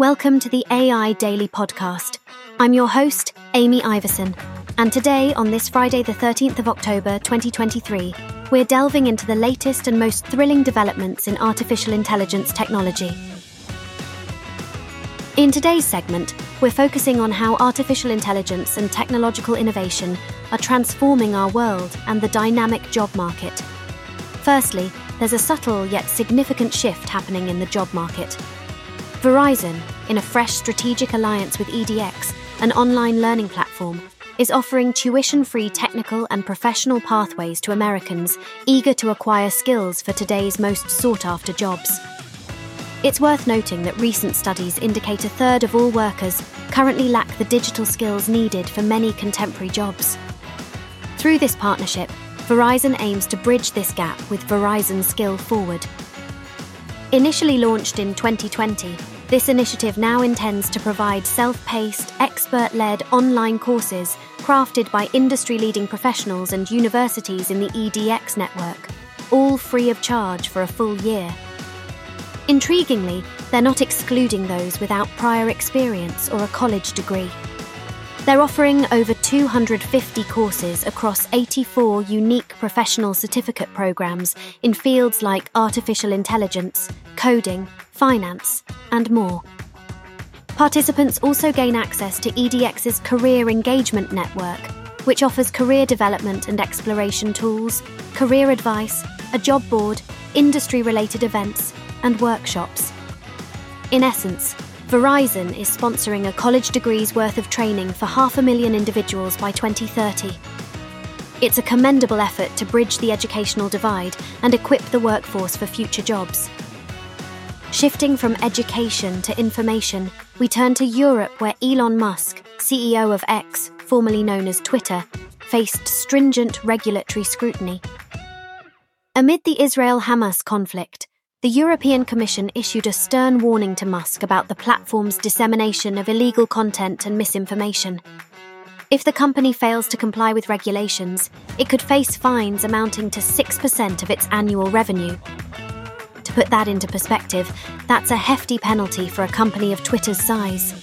Welcome to the AI Daily Podcast. I'm your host, Amy Iverson, and today, on this Friday, the 13th of October 2023, we're delving into the latest and most thrilling developments in artificial intelligence technology. In today's segment, we're focusing on how artificial intelligence and technological innovation are transforming our world and the dynamic job market. Firstly, there's a subtle yet significant shift happening in the job market. Verizon, in a fresh strategic alliance with edX, an online learning platform, is offering tuition free technical and professional pathways to Americans eager to acquire skills for today's most sought after jobs. It's worth noting that recent studies indicate a third of all workers currently lack the digital skills needed for many contemporary jobs. Through this partnership, Verizon aims to bridge this gap with Verizon Skill Forward. Initially launched in 2020, this initiative now intends to provide self paced, expert led online courses crafted by industry leading professionals and universities in the edX network, all free of charge for a full year. Intriguingly, they're not excluding those without prior experience or a college degree. They're offering over 250 courses across 84 unique professional certificate programs in fields like artificial intelligence, coding, finance, and more. Participants also gain access to edX's Career Engagement Network, which offers career development and exploration tools, career advice, a job board, industry related events, and workshops. In essence, Verizon is sponsoring a college degree's worth of training for half a million individuals by 2030. It's a commendable effort to bridge the educational divide and equip the workforce for future jobs. Shifting from education to information, we turn to Europe where Elon Musk, CEO of X, formerly known as Twitter, faced stringent regulatory scrutiny. Amid the Israel Hamas conflict, the European Commission issued a stern warning to Musk about the platform's dissemination of illegal content and misinformation. If the company fails to comply with regulations, it could face fines amounting to 6% of its annual revenue. To put that into perspective, that's a hefty penalty for a company of Twitter's size.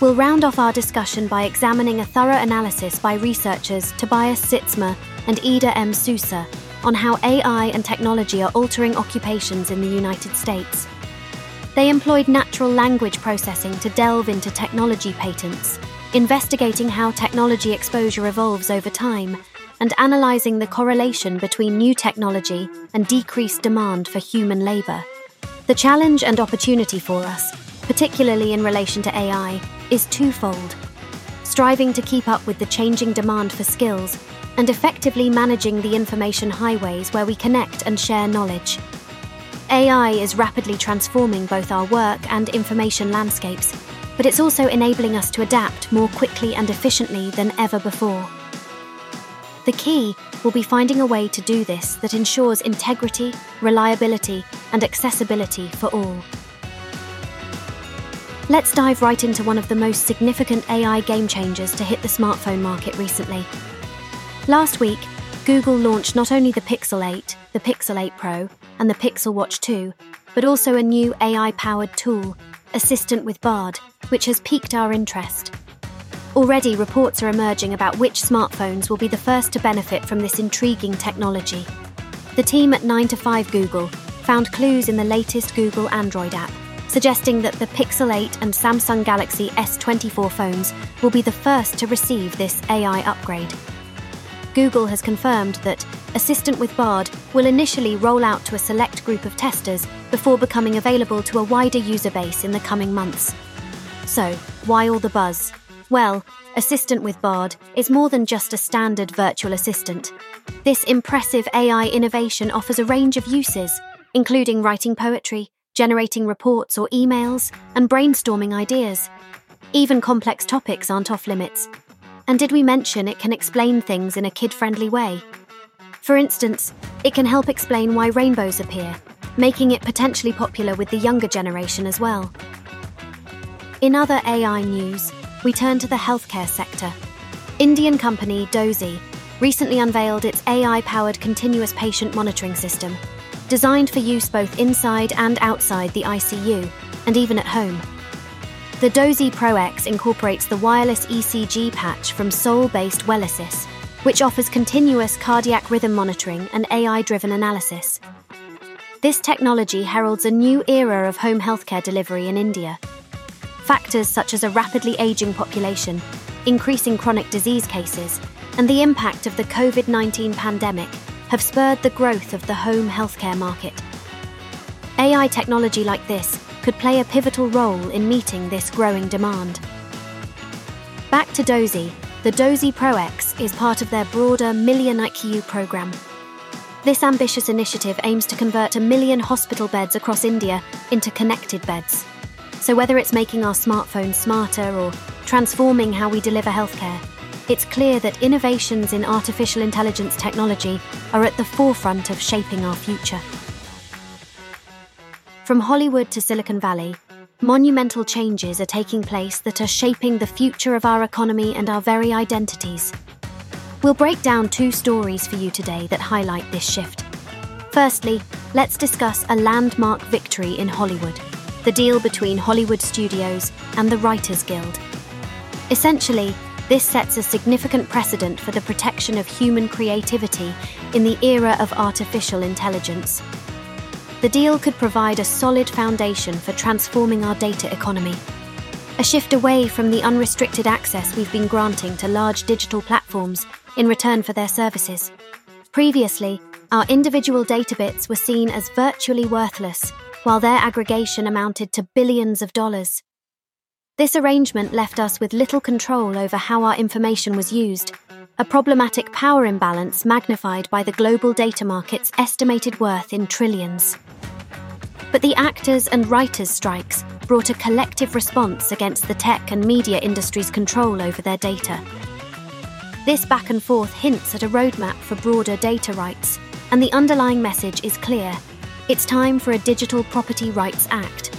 We'll round off our discussion by examining a thorough analysis by researchers Tobias Sytsma and Éder M. Sousa on how AI and technology are altering occupations in the United States. They employed natural language processing to delve into technology patents, investigating how technology exposure evolves over time, and analysing the correlation between new technology and decreased demand for human labour. The challenge and opportunity for us, particularly in relation to AI, is twofold striving to keep up with the changing demand for skills and effectively managing the information highways where we connect and share knowledge. AI is rapidly transforming both our work and information landscapes, but it's also enabling us to adapt more quickly and efficiently than ever before. The key will be finding a way to do this that ensures integrity, reliability, and accessibility for all. Let's dive right into one of the most significant AI game changers to hit the smartphone market recently Last week, Google launched not only the Pixel 8, the Pixel 8 Pro, and the Pixel Watch 2, but also a new AI powered tool, Assistant with Bard, which has piqued our interest. Already, reports are emerging about which smartphones will be the first to benefit from this intriguing technology. The team at 9 to 5 Google found clues in the latest Google Android app, suggesting that the Pixel 8 and Samsung Galaxy S24 phones will be the first to receive this AI upgrade. Google has confirmed that Assistant with Bard will initially roll out to a select group of testers before becoming available to a wider user base in the coming months. So, why all the buzz? Well, Assistant with Bard is more than just a standard virtual assistant. This impressive AI innovation offers a range of uses, including writing poetry, generating reports or emails, and brainstorming ideas. Even complex topics aren't off limits, and did we mention it can explain things in a kid friendly way? For instance, it can help explain why rainbows appear, making it potentially popular with the younger generation as well. In other AI news, we turn to the healthcare sector. Indian company Dozee recently unveiled its AI powered continuous patient monitoring system, designed for use both inside and outside the ICU, and even at home. The Dozee Pro Ex incorporates the wireless ECG patch from Seoul based Wellysis, which offers continuous cardiac rhythm monitoring and AI driven analysis. This technology heralds a new era of home healthcare delivery in India. Factors such as a rapidly aging population, increasing chronic disease cases, and the impact of the COVID 19 pandemic have spurred the growth of the home healthcare market. AI technology like this could play a pivotal role in meeting this growing demand. Back to Dozee, the Dozee Pro Ex is part of their broader Million ICU program this ambitious initiative aims to convert a million hospital beds across India into connected beds. So, whether it's making our smartphones smarter or transforming how we deliver healthcare, it's clear that innovations in artificial intelligence technology are at the forefront of shaping our future. From Hollywood to Silicon Valley, monumental changes are taking place that are shaping the future of our economy and our very identities. We'll break down two stories for you today that highlight this shift. Firstly, let's discuss a landmark victory in Hollywood the deal between Hollywood studios and the Writers Guild. Essentially, this sets a significant precedent for the protection of human creativity in the era of artificial intelligence. The deal could provide a solid foundation for transforming our data economy a shift away from the unrestricted access we've been granting to large digital platforms in return for their services. Previously, our individual data bits were seen as virtually worthless, while their aggregation amounted to billions of dollars. This arrangement left us with little control over how our information was used, a problematic power imbalance magnified by the global data market's estimated worth in trillions. But the actors and writers' strikes brought a collective response against the tech and media industry's control over their data. This back and forth hints at a roadmap for broader data rights, and the underlying message is clear it's time for a Digital Property Rights Act.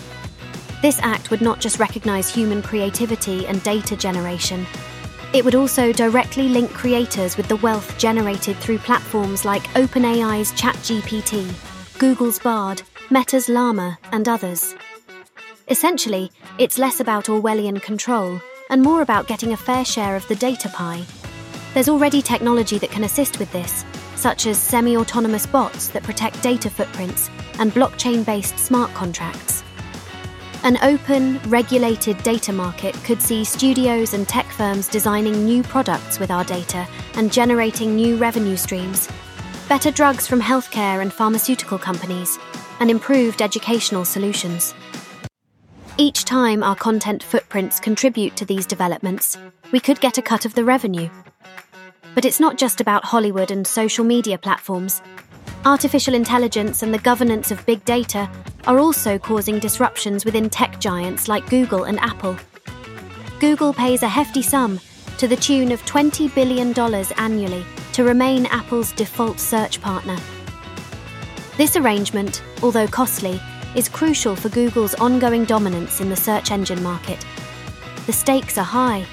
This act would not just recognise human creativity and data generation, it would also directly link creators with the wealth generated through platforms like OpenAI's ChatGPT, Google's Bard, Meta's Llama, and others. Essentially, it's less about Orwellian control and more about getting a fair share of the data pie. There's already technology that can assist with this, such as semi autonomous bots that protect data footprints and blockchain based smart contracts. An open, regulated data market could see studios and tech firms designing new products with our data and generating new revenue streams, better drugs from healthcare and pharmaceutical companies, and improved educational solutions. Each time our content footprints contribute to these developments, we could get a cut of the revenue. But it's not just about Hollywood and social media platforms. Artificial intelligence and the governance of big data are also causing disruptions within tech giants like Google and Apple. Google pays a hefty sum, to the tune of $20 billion annually, to remain Apple's default search partner. This arrangement, although costly, is crucial for Google's ongoing dominance in the search engine market. The stakes are high.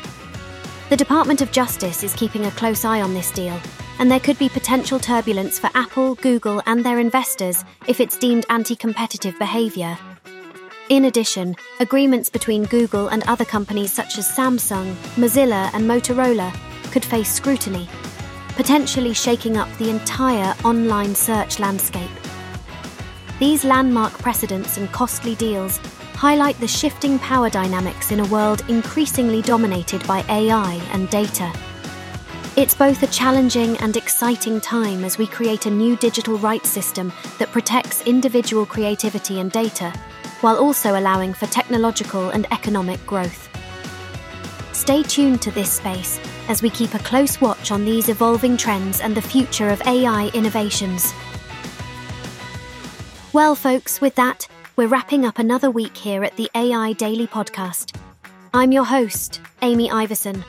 The Department of Justice is keeping a close eye on this deal, and there could be potential turbulence for Apple, Google, and their investors if it's deemed anti competitive behaviour. In addition, agreements between Google and other companies such as Samsung, Mozilla, and Motorola could face scrutiny, potentially shaking up the entire online search landscape. These landmark precedents and costly deals highlight the shifting power dynamics in a world increasingly dominated by AI and data. It's both a challenging and exciting time as we create a new digital rights system that protects individual creativity and data, while also allowing for technological and economic growth. Stay tuned to this space as we keep a close watch on these evolving trends and the future of AI innovations. Well, folks, with that, we're wrapping up another week here at the AI Daily Podcast. I'm your host, Amy Iverson,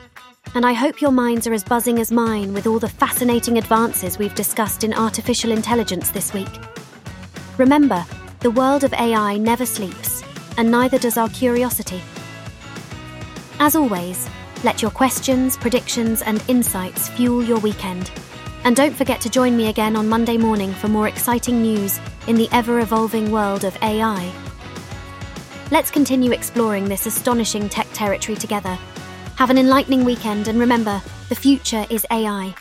and I hope your minds are as buzzing as mine with all the fascinating advances we've discussed in artificial intelligence this week. Remember, the world of AI never sleeps, and neither does our curiosity. As always, let your questions, predictions, and insights fuel your weekend. And don't forget to join me again on Monday morning for more exciting news in the ever evolving world of AI. Let's continue exploring this astonishing tech territory together. Have an enlightening weekend and remember, the future is AI.